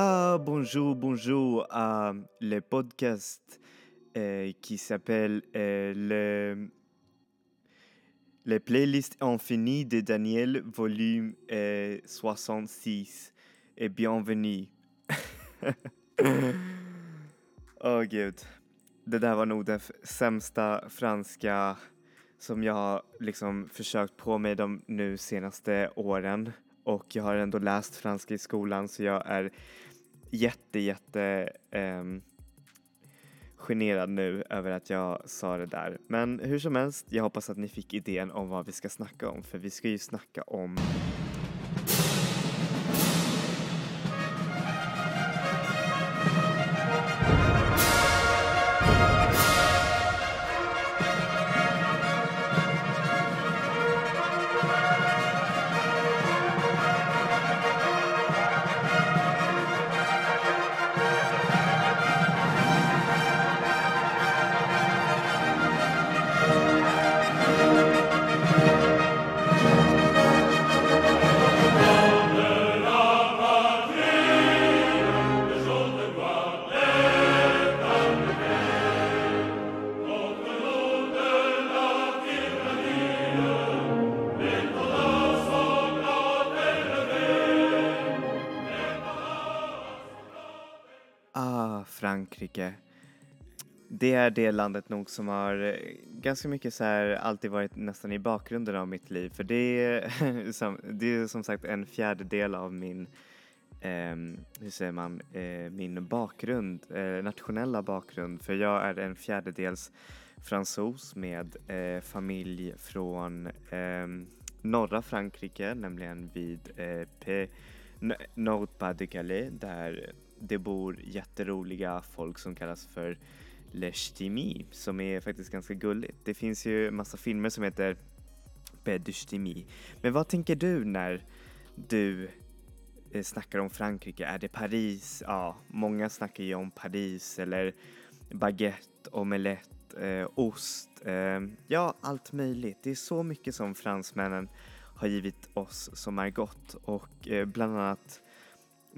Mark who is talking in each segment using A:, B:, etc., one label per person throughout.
A: Ah, bonjour, bonjour à le podcast euh, qui s'appelle euh, le, le playlist infinie de Daniel, volume euh, 66. Et bienvenue. Åh oh, gud. Det där var nog den sämsta franska som jag har liksom försökt på mig de nu senaste åren. Och jag har ändå läst franska i skolan så jag är jätte, jätte um, generad nu över att jag sa det där. Men hur som helst, jag hoppas att ni fick idén om vad vi ska snacka om. För vi ska ju snacka om Ah, Frankrike. Det är det landet nog som har eh, ganska mycket så här alltid varit nästan i bakgrunden av mitt liv. För det är, som, det är som sagt en fjärdedel av min, eh, hur säger man, eh, min bakgrund, eh, nationella bakgrund. För jag är en fjärdedels fransos med eh, familj från ehm, norra Frankrike, nämligen vid eh, P- N- Nord-Pas-de-Calais där det bor jätteroliga folk som kallas för Le som är faktiskt ganska gulligt. Det finns ju massa filmer som heter Bed du Men vad tänker du när du eh, snackar om Frankrike? Är det Paris? Ja, många snackar ju om Paris eller baguette, omelette, eh, ost. Eh, ja, allt möjligt. Det är så mycket som fransmännen har givit oss som är gott och eh, bland annat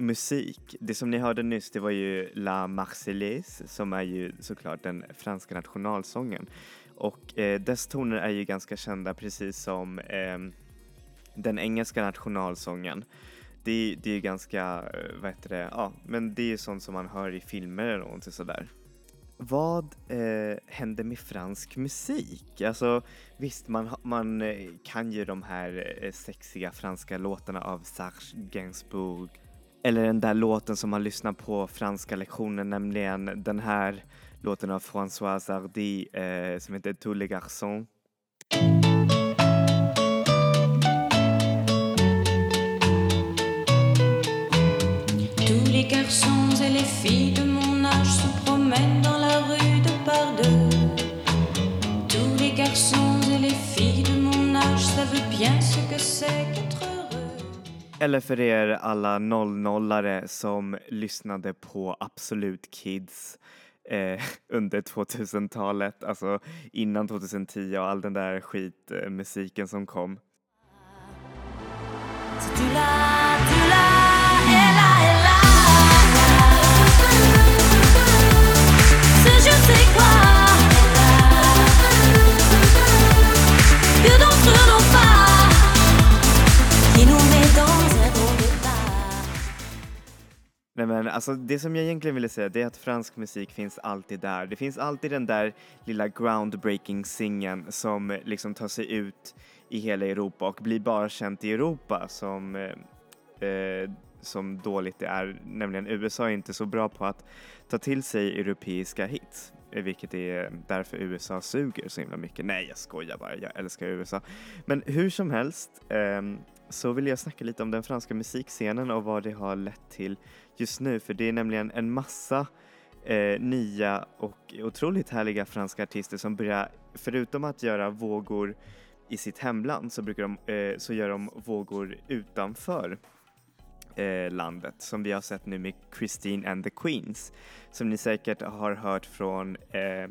A: musik. Det som ni hörde nyss det var ju La Marseillaise som är ju såklart den franska nationalsången och eh, dess toner är ju ganska kända precis som eh, den engelska nationalsången. Det, det är ju ganska, eh, vad heter det, ja men det är ju sånt som man hör i filmer eller någonting sådär. Vad eh, händer med fransk musik? Alltså visst, man, man eh, kan ju de här eh, sexiga franska låtarna av Serge Gainsbourg eller den där låten som man lyssnar på franska lektionen, nämligen den här låten av Françoise Hardy eh, som heter Tous les garçons.
B: Tous les garçons et les filles de mon âge se promènent dans la rue de par deux. Tous les garçons et les filles de mon âge savent bien ce que c'est qu'être.
A: Eller för er alla 00-are som lyssnade på Absolut Kids eh, under 2000-talet, alltså innan 2010 och all den där skitmusiken som kom. Nej men alltså det som jag egentligen ville säga det är att fransk musik finns alltid där. Det finns alltid den där lilla groundbreaking singeln som liksom tar sig ut i hela Europa och blir bara känt i Europa som, eh, eh som dåligt det är. Nämligen USA är inte så bra på att ta till sig europeiska hits. Eh, vilket är därför USA suger så himla mycket. Nej, jag skojar bara. Jag älskar USA. Men hur som helst eh, så vill jag snacka lite om den franska musikscenen och vad det har lett till just nu. För det är nämligen en massa eh, nya och otroligt härliga franska artister som börjar, förutom att göra vågor i sitt hemland så, brukar de, eh, så gör de vågor utanför eh, landet som vi har sett nu med Christine and the Queens som ni säkert har hört från eh,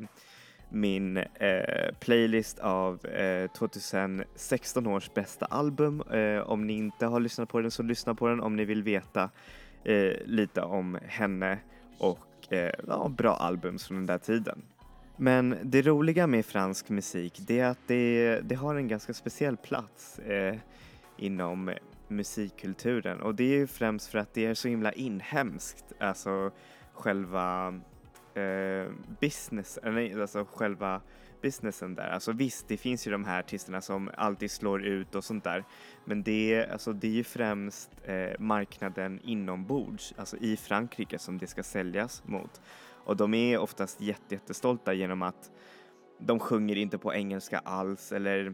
A: min eh, playlist av eh, 2016 års bästa album. Eh, om ni inte har lyssnat på den så lyssna på den om ni vill veta eh, lite om henne och eh, ja, bra album från den där tiden. Men det roliga med fransk musik det är att det, det har en ganska speciell plats eh, inom musikkulturen och det är ju främst för att det är så himla inhemskt, alltså själva eh, business, eh, alltså själva businessen där. Alltså visst, det finns ju de här artisterna som alltid slår ut och sånt där. Men det är, alltså, det är ju främst eh, marknaden inombords, alltså i Frankrike som det ska säljas mot. Och de är oftast jätte, jättestolta genom att de sjunger inte på engelska alls eller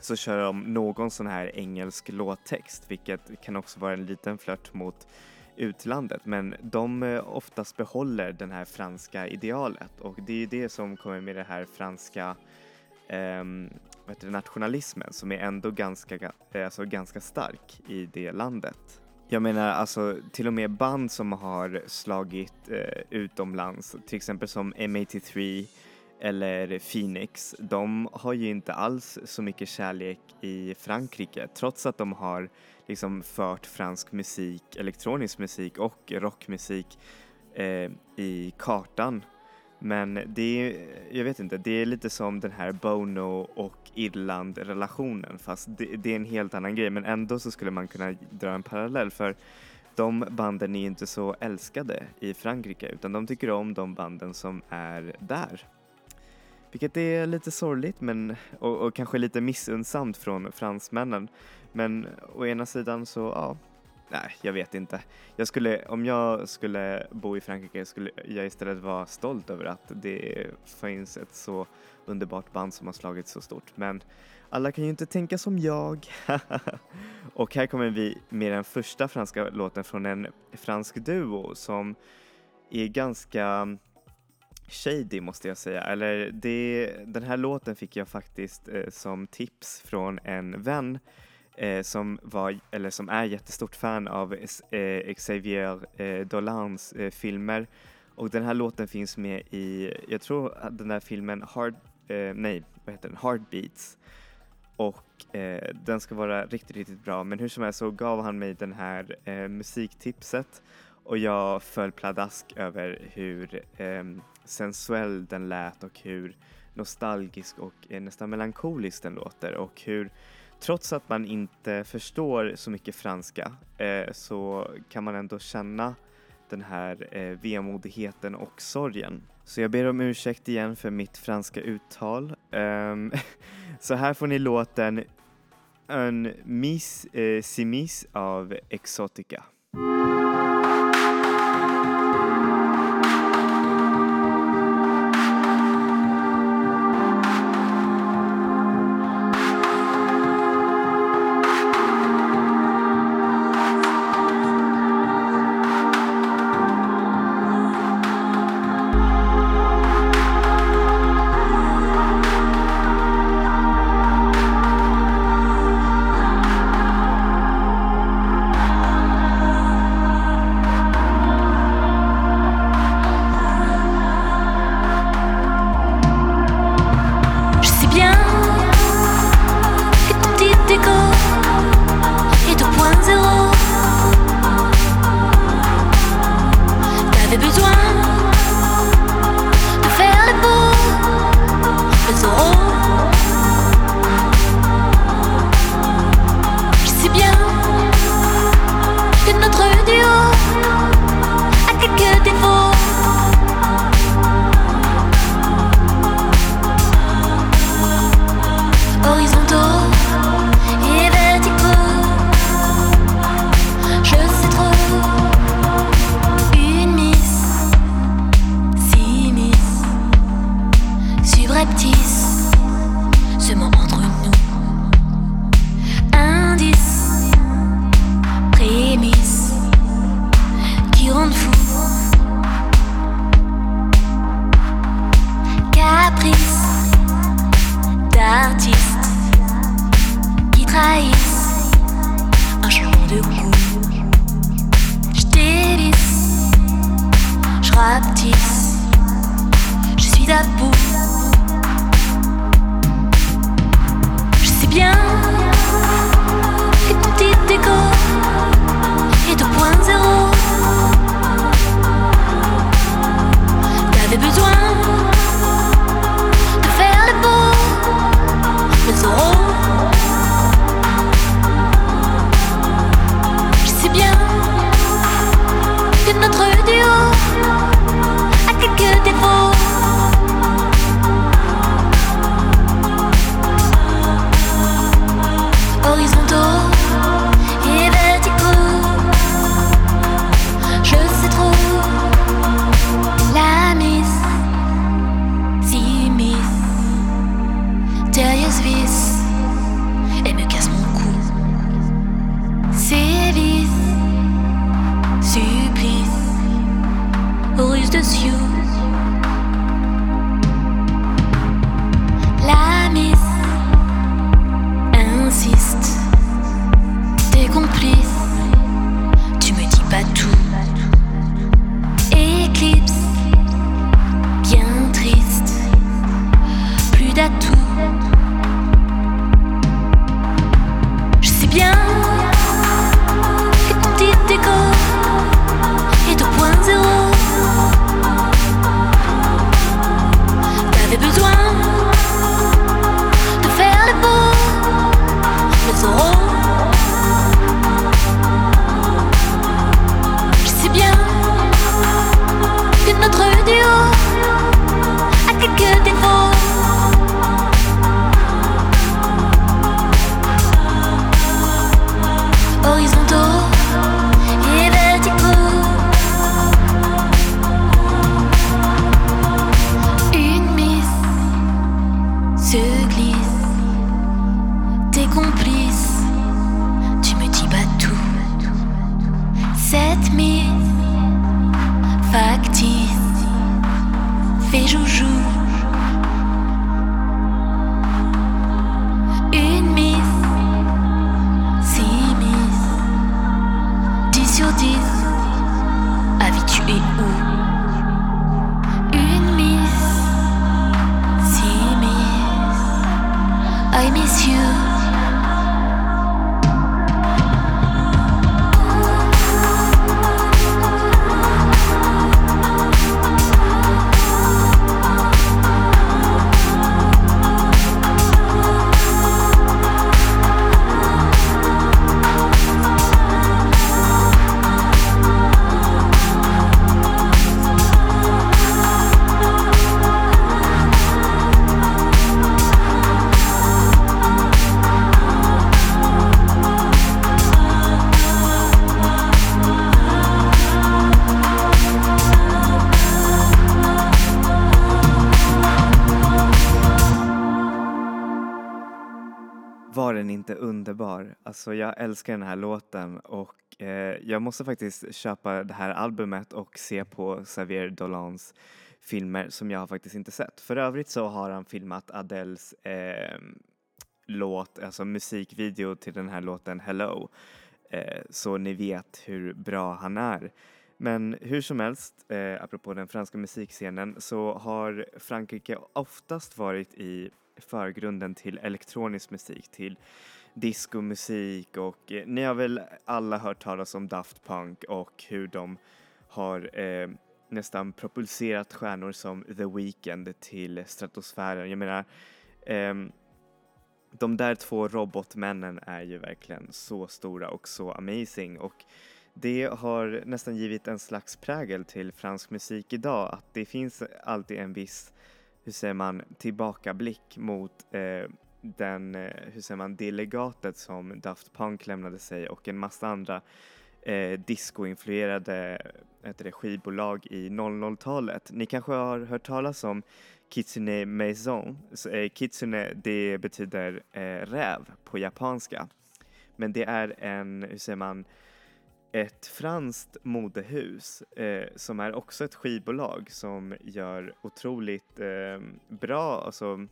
A: så kör de någon sån här engelsk låttext, vilket kan också vara en liten flört mot utlandet. Men de eh, oftast behåller den här franska idealet och det är det som kommer med det här franska ehm, um, vet nationalismen som är ändå ganska, eh, alltså ganska stark i det landet. Jag menar alltså till och med band som har slagit eh, utomlands, till exempel som M83 eller Phoenix, de har ju inte alls så mycket kärlek i Frankrike trots att de har liksom fört fransk musik, elektronisk musik och rockmusik eh, i kartan. Men det är, jag vet inte, det är lite som den här Bono och Irland-relationen fast det, det, är en helt annan grej men ändå så skulle man kunna dra en parallell för de banden är inte så älskade i Frankrike utan de tycker om de banden som är där. Vilket är lite sorgligt men, och, och kanske lite missunnsamt från fransmännen. Men å ena sidan så, ja, nej, jag vet inte. Jag skulle, om jag skulle bo i Frankrike skulle jag istället vara stolt över att det finns ett så underbart band som har slagit så stort. Men alla kan ju inte tänka som jag. och här kommer vi med den första franska låten från en fransk duo som är ganska shady måste jag säga. Eller det, den här låten fick jag faktiskt eh, som tips från en vän eh, som, var, eller som är jättestort fan av eh, Xavier eh, Dolans eh, filmer. Och den här låten finns med i, jag tror den här filmen Hard, eh, nej, vad heter den, Heartbeats. Och eh, den ska vara riktigt, riktigt bra. Men hur som helst så gav han mig den här eh, musiktipset och jag föll pladask över hur eh, sensuell den lät och hur nostalgisk och eh, nästan melankolisk den låter och hur trots att man inte förstår så mycket franska eh, så kan man ändå känna den här eh, vemodigheten och sorgen. Så jag ber om ursäkt igen för mitt franska uttal. Um, så här får ni låten Un Miss eh, Simis av Exotica.
C: Et
A: Alltså jag älskar den här låten och eh, jag måste faktiskt köpa det här albumet och se på Xavier Dolans filmer som jag har faktiskt inte sett. För övrigt så har han filmat Adeles eh, låt, alltså musikvideo till den här låten Hello. Eh, så ni vet hur bra han är. Men hur som helst, eh, apropå den franska musikscenen, så har Frankrike oftast varit i förgrunden till elektronisk musik, till diskomusik och eh, ni har väl alla hört talas om Daft Punk och hur de har eh, nästan propulserat stjärnor som The Weeknd till stratosfären. Jag menar, eh, de där två robotmännen är ju verkligen så stora och så amazing och det har nästan givit en slags prägel till fransk musik idag att det finns alltid en viss, hur säger man, tillbakablick mot eh, den, eh, hur säger man, delegatet som Daft Punk lämnade sig och en massa andra eh, discoinfluerade det, skivbolag i 00-talet. Ni kanske har hört talas om Kitsune Maison. Så, eh, kitsune det betyder eh, räv på japanska. Men det är en, hur säger man, ett franskt modehus eh, som är också ett skivbolag som gör otroligt eh, bra, alltså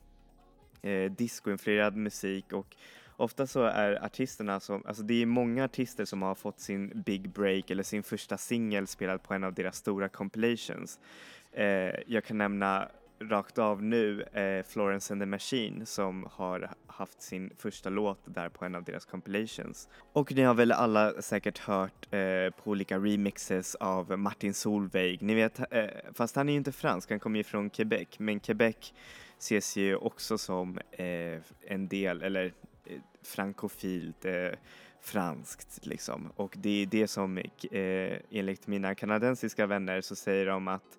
A: eh, discoinfluerad musik och ofta så är artisterna som, alltså det är många artister som har fått sin big break eller sin första singel spelad på en av deras stora compilations. Eh, jag kan nämna rakt av nu eh, Florence and the Machine som har haft sin första låt där på en av deras compilations. Och ni har väl alla säkert hört eh, på olika remixes av Martin Solveig. Ni vet, eh, fast han är ju inte fransk, han kommer ju från Quebec, men Quebec ses ju också som eh, en del, eller eh, frankofilt, eh, franskt liksom. Och det är det som eh, enligt mina kanadensiska vänner så säger de att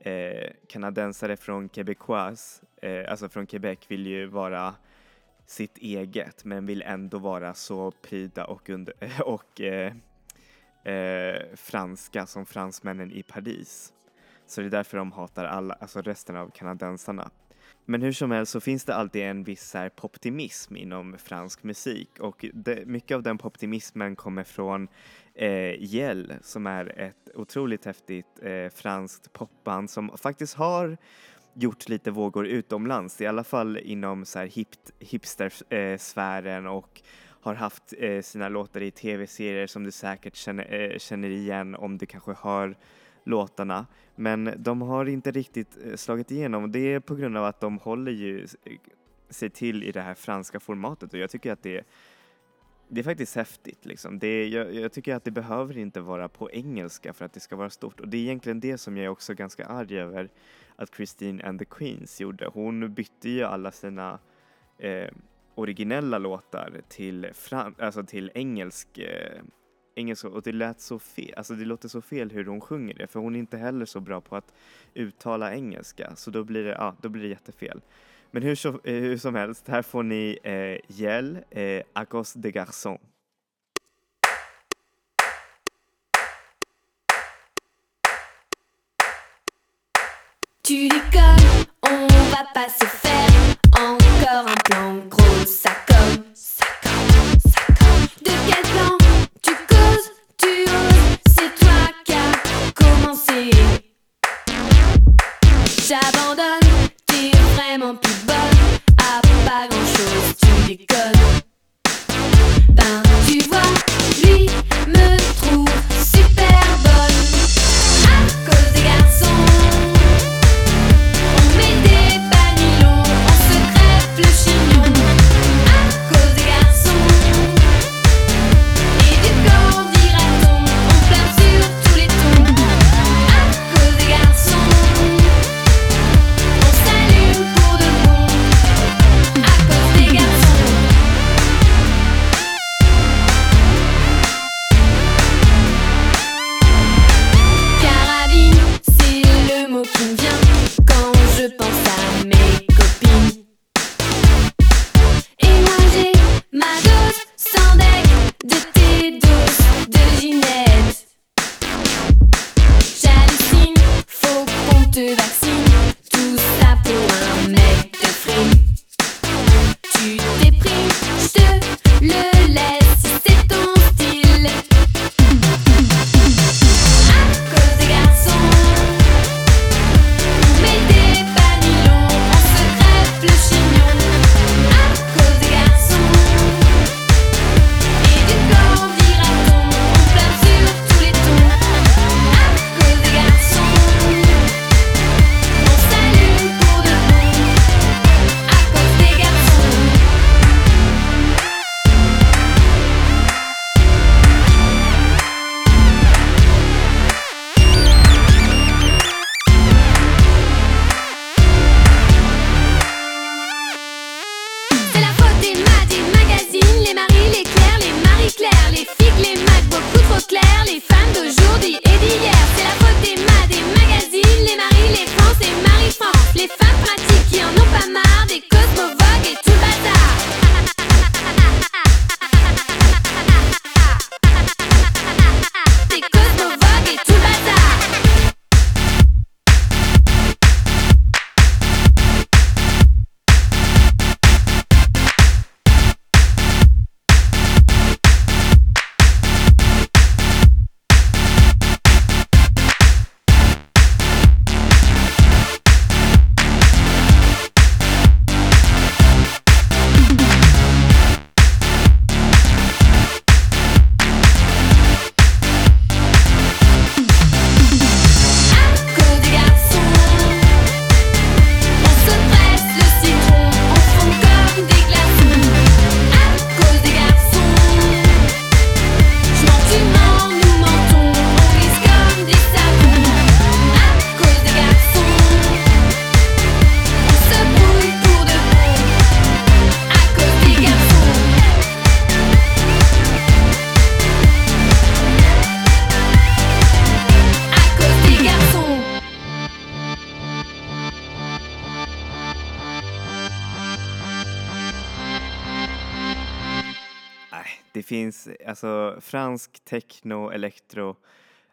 A: eh, kanadensare från Quebecois, eh, alltså från Quebec, vill ju vara sitt eget men vill ändå vara så pryda och, under, och eh, eh, franska som fransmännen i Paris. Så det är därför de hatar alla, alltså resten av kanadensarna. Men hur som helst så finns det alltid en viss här, poptimism inom fransk musik och det, mycket av den poptimismen kommer från eh, Yell som är ett otroligt häftigt eh, franskt popband som faktiskt har gjort lite vågor utomlands, i alla fall inom så här hip, hipstersfären eh, och har haft eh, sina låtar i tv-serier som du säkert känner, eh, känner igen om du kanske hör låtarna. Men de har inte riktigt eh, slagit igenom. Det är på grund av att de håller ju eh, sig till i det här franska formatet och jag tycker att det är, det är faktiskt häftigt liksom. Det, jag, jag, tycker att det behöver inte vara på engelska för att det ska vara stort och det är egentligen det som jag är också ganska arg över att Christine and the Queens gjorde. Hon bytte ju alla sina eh, originella låtar till, fran alltså till engelsk, eh, engelska och det lät så fel, alltså det låter så fel hur hon sjunger det för hon är inte heller så bra på att uttala engelska så då blir det, ja, då blir det jättefel. Men hur, så, eh, hur som helst, här får ni eh, Gel, eh, Acos de Garçon.
B: Tu rigoles, on va pas se faire tu
A: alltså fransk techno, elektro,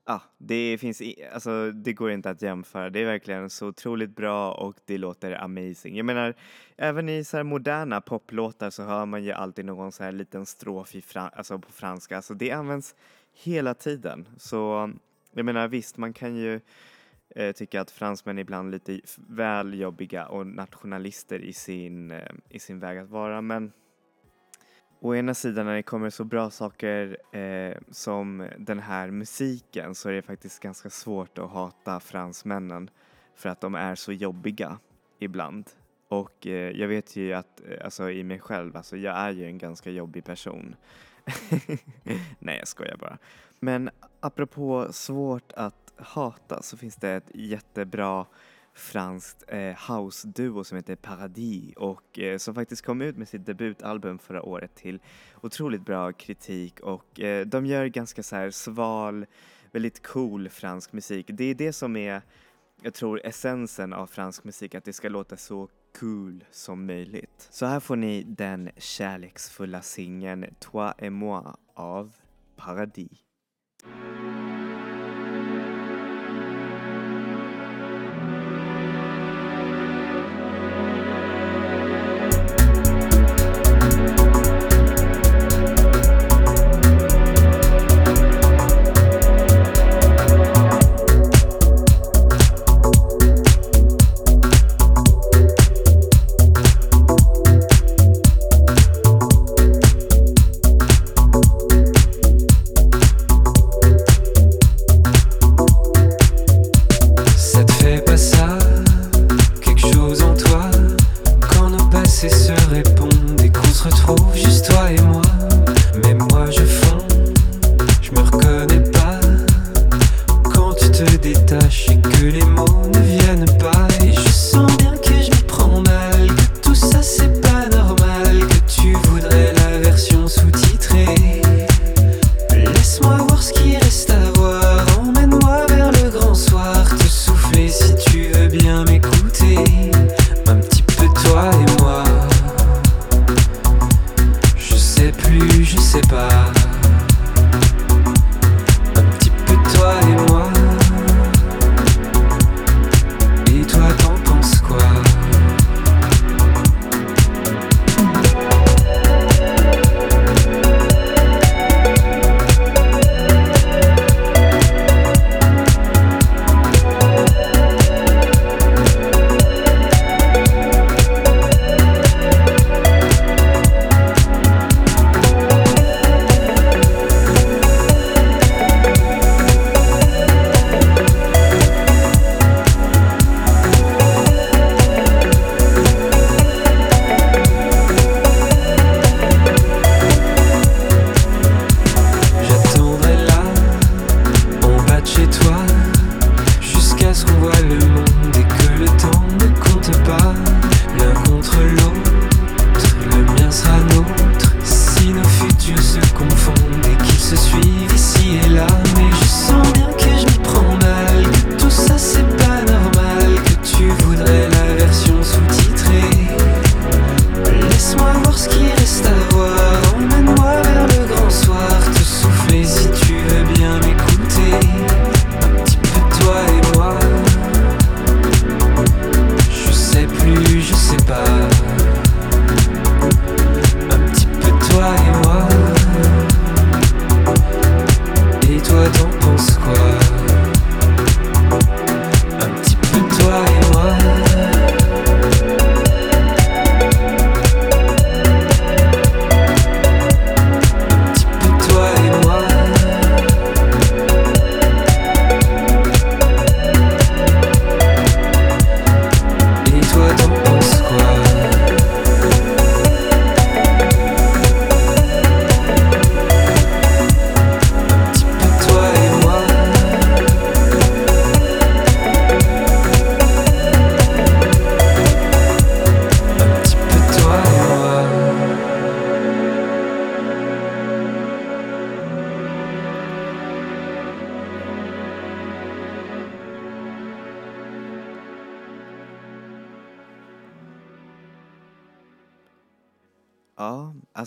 A: ah, det finns, alltså det går inte att jämföra. Det är verkligen så otroligt bra och det låter amazing. Jag menar, även i så här moderna poplåtar så hör man ju alltid någon så här liten strof i fran alltså på franska. Alltså det används hela tiden. Så jag menar visst, man kan ju eh, tycka att fransmän är ibland lite väl jobbiga och nationalister i sin, eh, i sin väg att vara, men å ena sidan när det kommer så bra saker eh, som den här musiken så är det faktiskt ganska svårt att hata fransmännen för att de är så jobbiga ibland. Och eh, jag vet ju att, eh, alltså i mig själv, alltså jag är ju en ganska jobbig person. Nej, jag skojar bara. Men apropå svårt att hata så finns det ett jättebra franskt eh, house-duo som heter Paradis och eh, som faktiskt kom ut med sitt debutalbum förra året till otroligt bra kritik och eh, de gör ganska så här sval, väldigt cool fransk musik. Det är det som är, jag tror, essensen av fransk musik, att det ska låta så cool som möjligt. Så här får ni den kärleksfulla singeln Toi et moi av Paradis. cesse se répondent et qu'on se retrouve juste toi et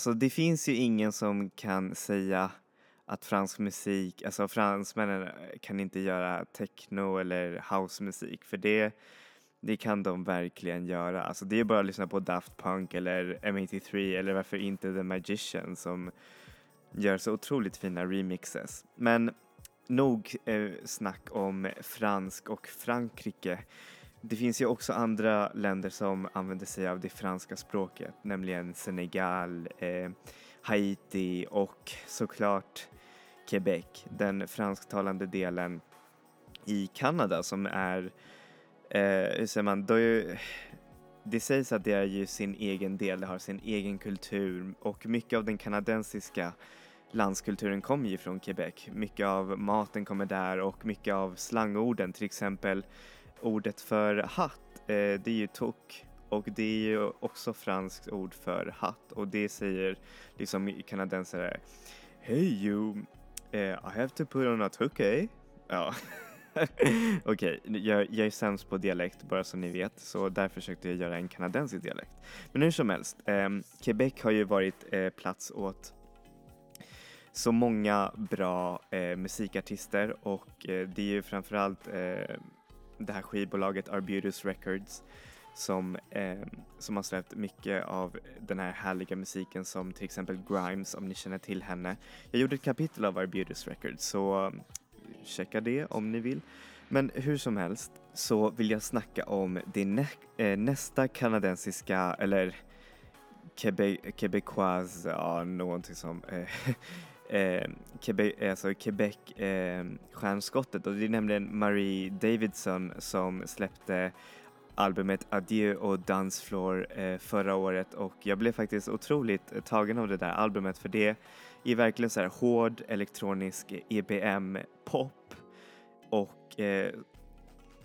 A: alltså det finns ju ingen som kan säga att fransk musik, alltså fransmännen eh, kan inte göra techno eller housemusik för det, det kan de verkligen göra. Alltså det är bara att lyssna på Daft Punk eller M83 eller varför inte The Magician som gör så otroligt fina remixes. Men nog eh, snack om fransk och Frankrike. Det finns ju också andra länder som använder sig av det franska språket, nämligen Senegal, eh, Haiti och såklart Quebec, den fransktalande delen i Kanada som är, eh, hur säger man, då är, det sägs att det är ju sin egen del, det har sin egen kultur och mycket av den kanadensiska landskulturen kommer ju från Quebec. Mycket av maten kommer där och mycket av slangorden, till exempel ordet för hatt, eh, det är ju tok och det är ju också franskt ord för hatt och det säger liksom kanadensare Hey you, uh, I have to put on a toque. Eh? Ja. Okej, okay. jag, jag, är sämst på dialekt bara så ni vet så där försökte jag göra en kanadensisk dialekt. Men hur som helst, eh, Quebec har ju varit eh, plats åt så många bra eh, musikartister och eh, det är ju framförallt eh, det här skivbolaget Arbutus Records som, eh, som har släppt mycket av den här härliga musiken som till exempel Grimes om ni känner till henne. Jag gjorde ett kapitel av Arbutus Records så eh, checka det om ni vill. Men hur som helst så vill jag snacka om det nä eh, nästa kanadensiska eller Quebe Quebecoise, ja någonting som eh, eh, Quebec, alltså Quebec eh, stjärnskottet. Och det är nämligen Marie Davidson som släppte albumet Adieu och Dancefloor eh, förra året. Och jag blev faktiskt otroligt tagen av det där albumet för det är verkligen så här hård elektronisk EBM-pop och eh,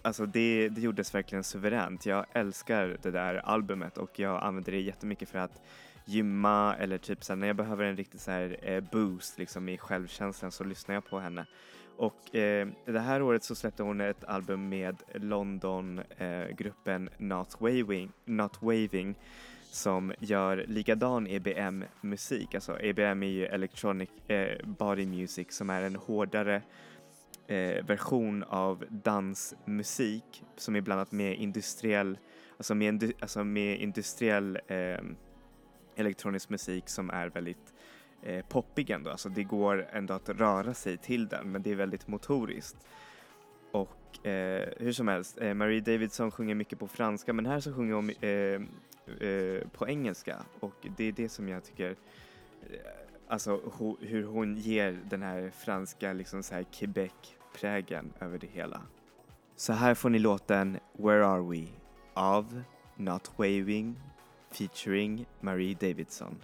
A: alltså det, det gjordes verkligen suveränt. Jag älskar det där albumet och jag använder det jättemycket för att gymma eller typ så här, när jag behöver en riktig så här, eh, boost liksom i självkänslan så lyssnar jag på henne. Och eh, det här året så släppte hon ett album med London-gruppen eh, Not, Waving, Not Waving som gör likadan EBM-musik. Alltså EBM är ju Electronic eh, Body Music som är en hårdare eh, version av dansmusik som är blandat med industriell, alltså med, alltså med industriell eh, elektronisk musik som är väldigt eh, poppig ändå. Alltså det går ändå att röra sig till den men det är väldigt motoriskt. Och eh, hur som helst, eh, Marie Davidson sjunger mycket på franska men här så sjunger hon eh, eh, på engelska och det är det som jag tycker eh, Alltså hur hon ger den här franska liksom så här Quebec-prägen över det hela. Så här får ni låten Where Are We av Not Waving featuring Marie Davidson.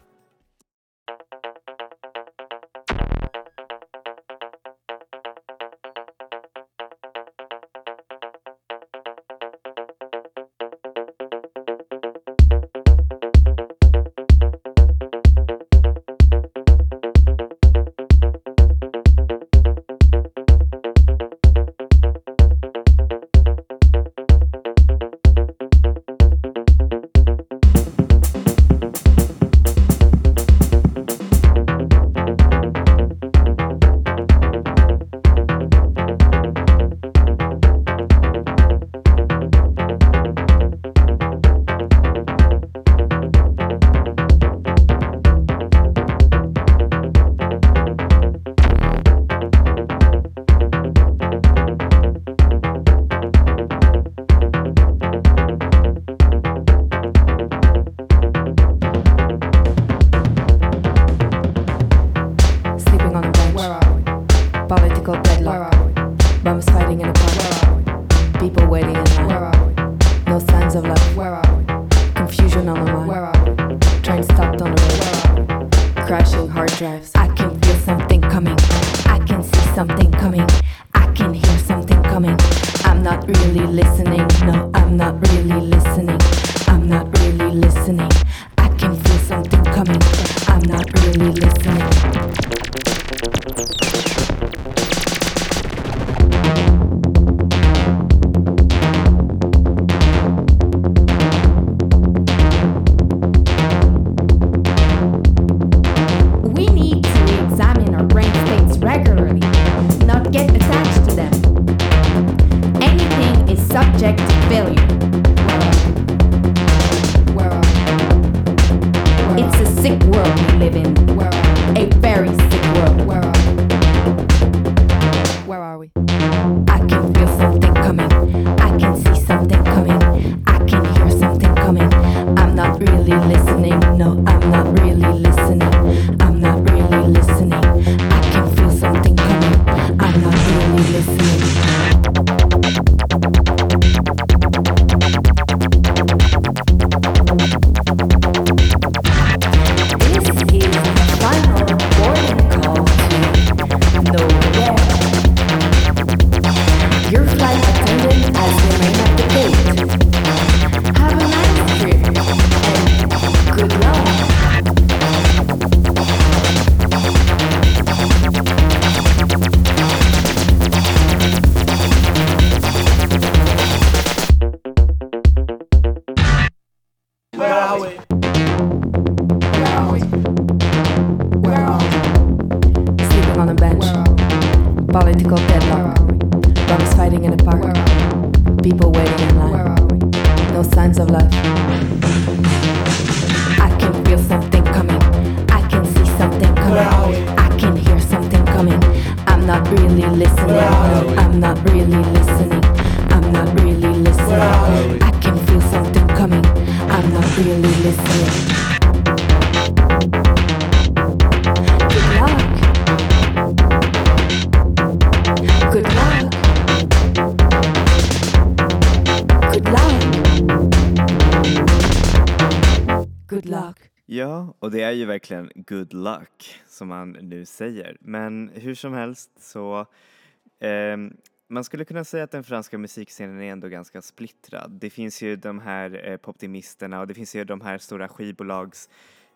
C: Good luck
A: som man nu säger. Men hur som helst så ehm, man skulle kunna säga att den franska musikscenen är ändå ganska splittrad. Det finns ju de här eh, poptimisterna och det finns ju de här stora skivbolags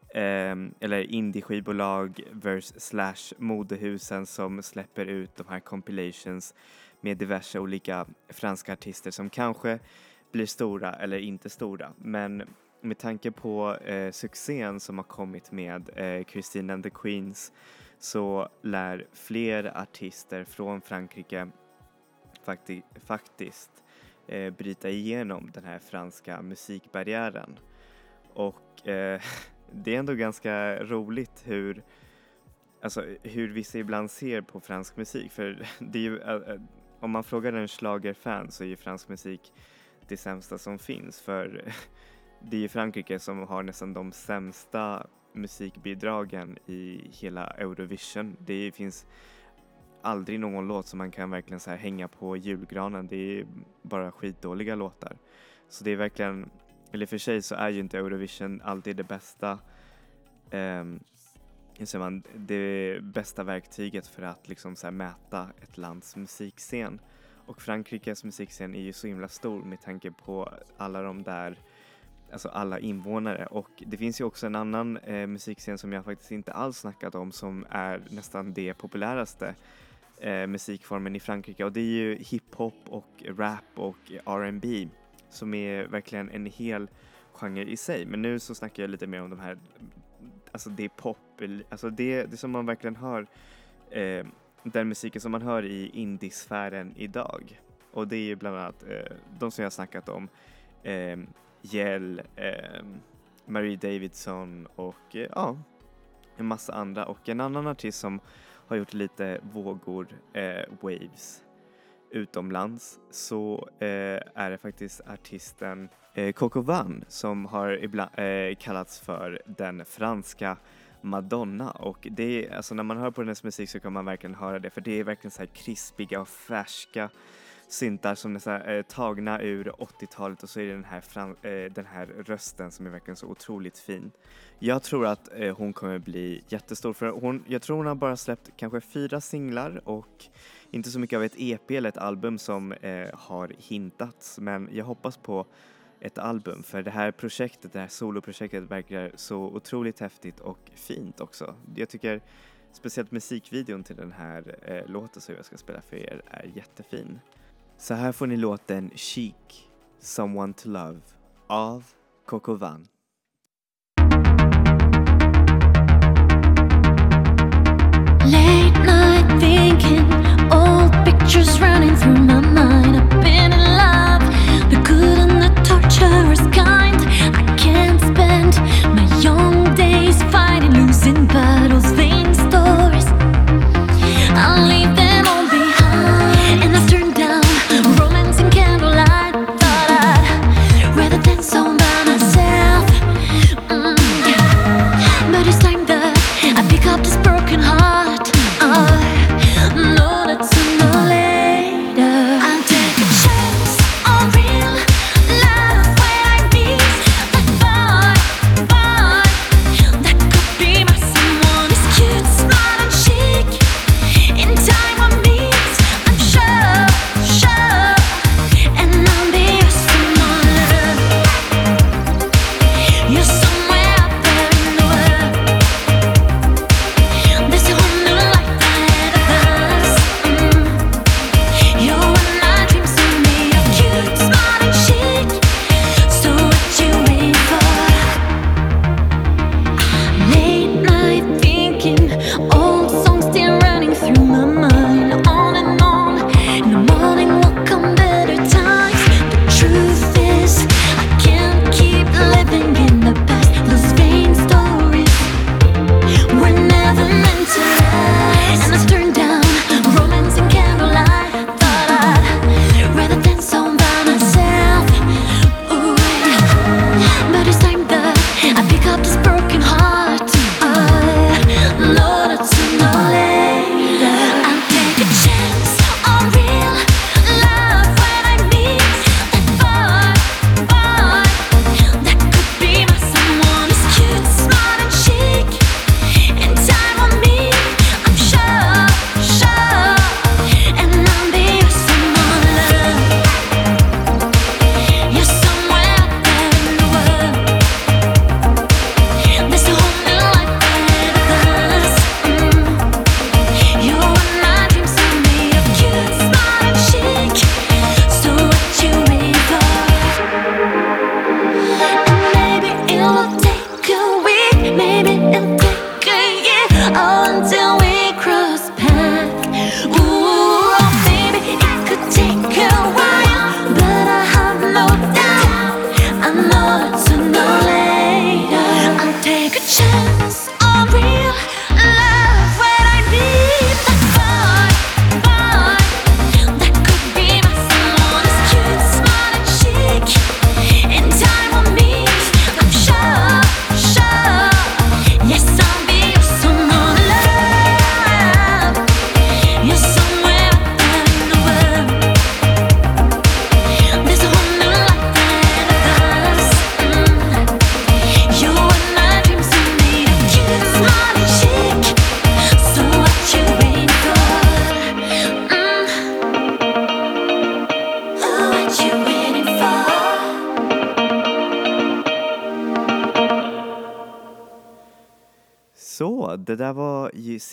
A: eh, eller indie-skivbolag vers slash modehusen som släpper ut de här compilations med diverse olika franska artister som kanske blir stora eller inte stora. Men med tanke på eh, succén som har kommit med eh, Christine and the Queens så lär fler artister från Frankrike fakti faktiskt eh, bryta igenom den här franska musikbarriären. Och eh, det är ändå ganska roligt hur, alltså, hur vissa ibland ser på fransk musik. För det är ju, äh, om man frågar en schlagerfan så är ju fransk musik det sämsta som finns. För det är ju Frankrike som har nästan de sämsta musikbidragen i hela Eurovision. Det finns aldrig någon låt som man kan verkligen så här hänga på julgranen. Det är bara skitdåliga låtar. Så det är verkligen, eller för sig så är ju inte Eurovision alltid det bästa ehm, hur säger man, det bästa verktyget för att liksom så mäta ett lands musikscen. Och Frankrikes musikscen är ju så himla stor med tanke på alla de där alltså alla invånare och det finns ju också en annan eh, musikscen som jag faktiskt inte alls snackat om som är nästan det populäraste eh, musikformen i Frankrike och det är ju hiphop och rap och R&B som är verkligen en hel genre i sig. Men nu så snackar jag lite mer om de här, alltså det är pop, alltså det, det som man verkligen hör, eh, den musiken som man hör i indiesfären idag. Och det är ju bland annat eh, de som jag snackat om, eh, Gell, eh, Marie Davidson och eh, ja, en massa andra. Och en annan artist som har gjort lite vågor, eh, waves, utomlands så eh, är det faktiskt artisten eh, Coco Van som har ibland, eh, kallats för den franska Madonna och det är, alltså när man hör på hennes musik så kan man verkligen höra det för det är verkligen så här krispiga och färska syntar som är eh, tagna ur 80-talet och så är det den här, fram, eh, den här rösten som är verkligen så otroligt fin. Jag tror att eh, hon kommer bli jättestor för hon, jag tror hon har bara släppt kanske fyra singlar och inte så mycket av ett EP eller ett album som har hintats men jag hoppas på ett album för det här projektet, det här soloprojektet verkar så otroligt häftigt och fint också. Jag tycker speciellt musikvideon till den här eh, låten som jag ska spela för er är jättefin. Så här får ni låten Chic, Someone to Love av Coco Van.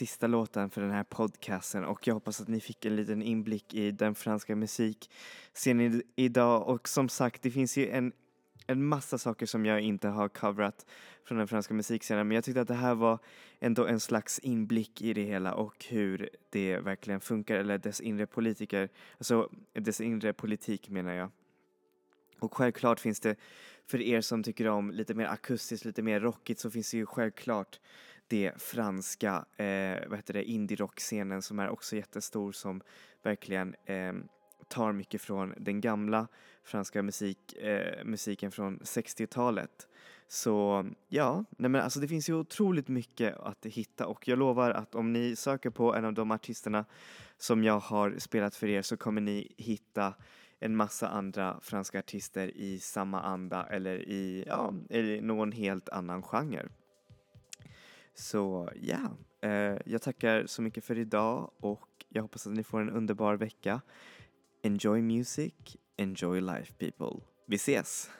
A: Sista låten för den här podcasten och jag hoppas att ni fick en liten inblick i den franska musikscenen idag och som sagt det finns ju en, en massa saker som jag inte har coverat från den franska musikscenen men jag tyckte att det här var ändå en slags inblick i det hela och hur det verkligen funkar eller dess inre politiker, alltså dess inre politik menar jag. Och självklart finns det, för er som tycker om lite mer akustiskt, lite mer rockigt, så finns det ju självklart det franska, eh, vad heter det, indie-rockscenen som är också jättestor som verkligen eh, tar mycket från den gamla franska musik, eh, musiken från 60-talet. Så ja, nej men alltså det finns ju otroligt mycket att hitta och jag lovar att om ni söker på en av de artisterna som jag har spelat för er så kommer ni hitta en massa andra franska artister i samma anda eller i, ja, i någon helt annan genre. Så ja, eh, jag tackar så mycket för idag och jag hoppas att ni får en underbar vecka. Enjoy music, enjoy life people. Vi ses!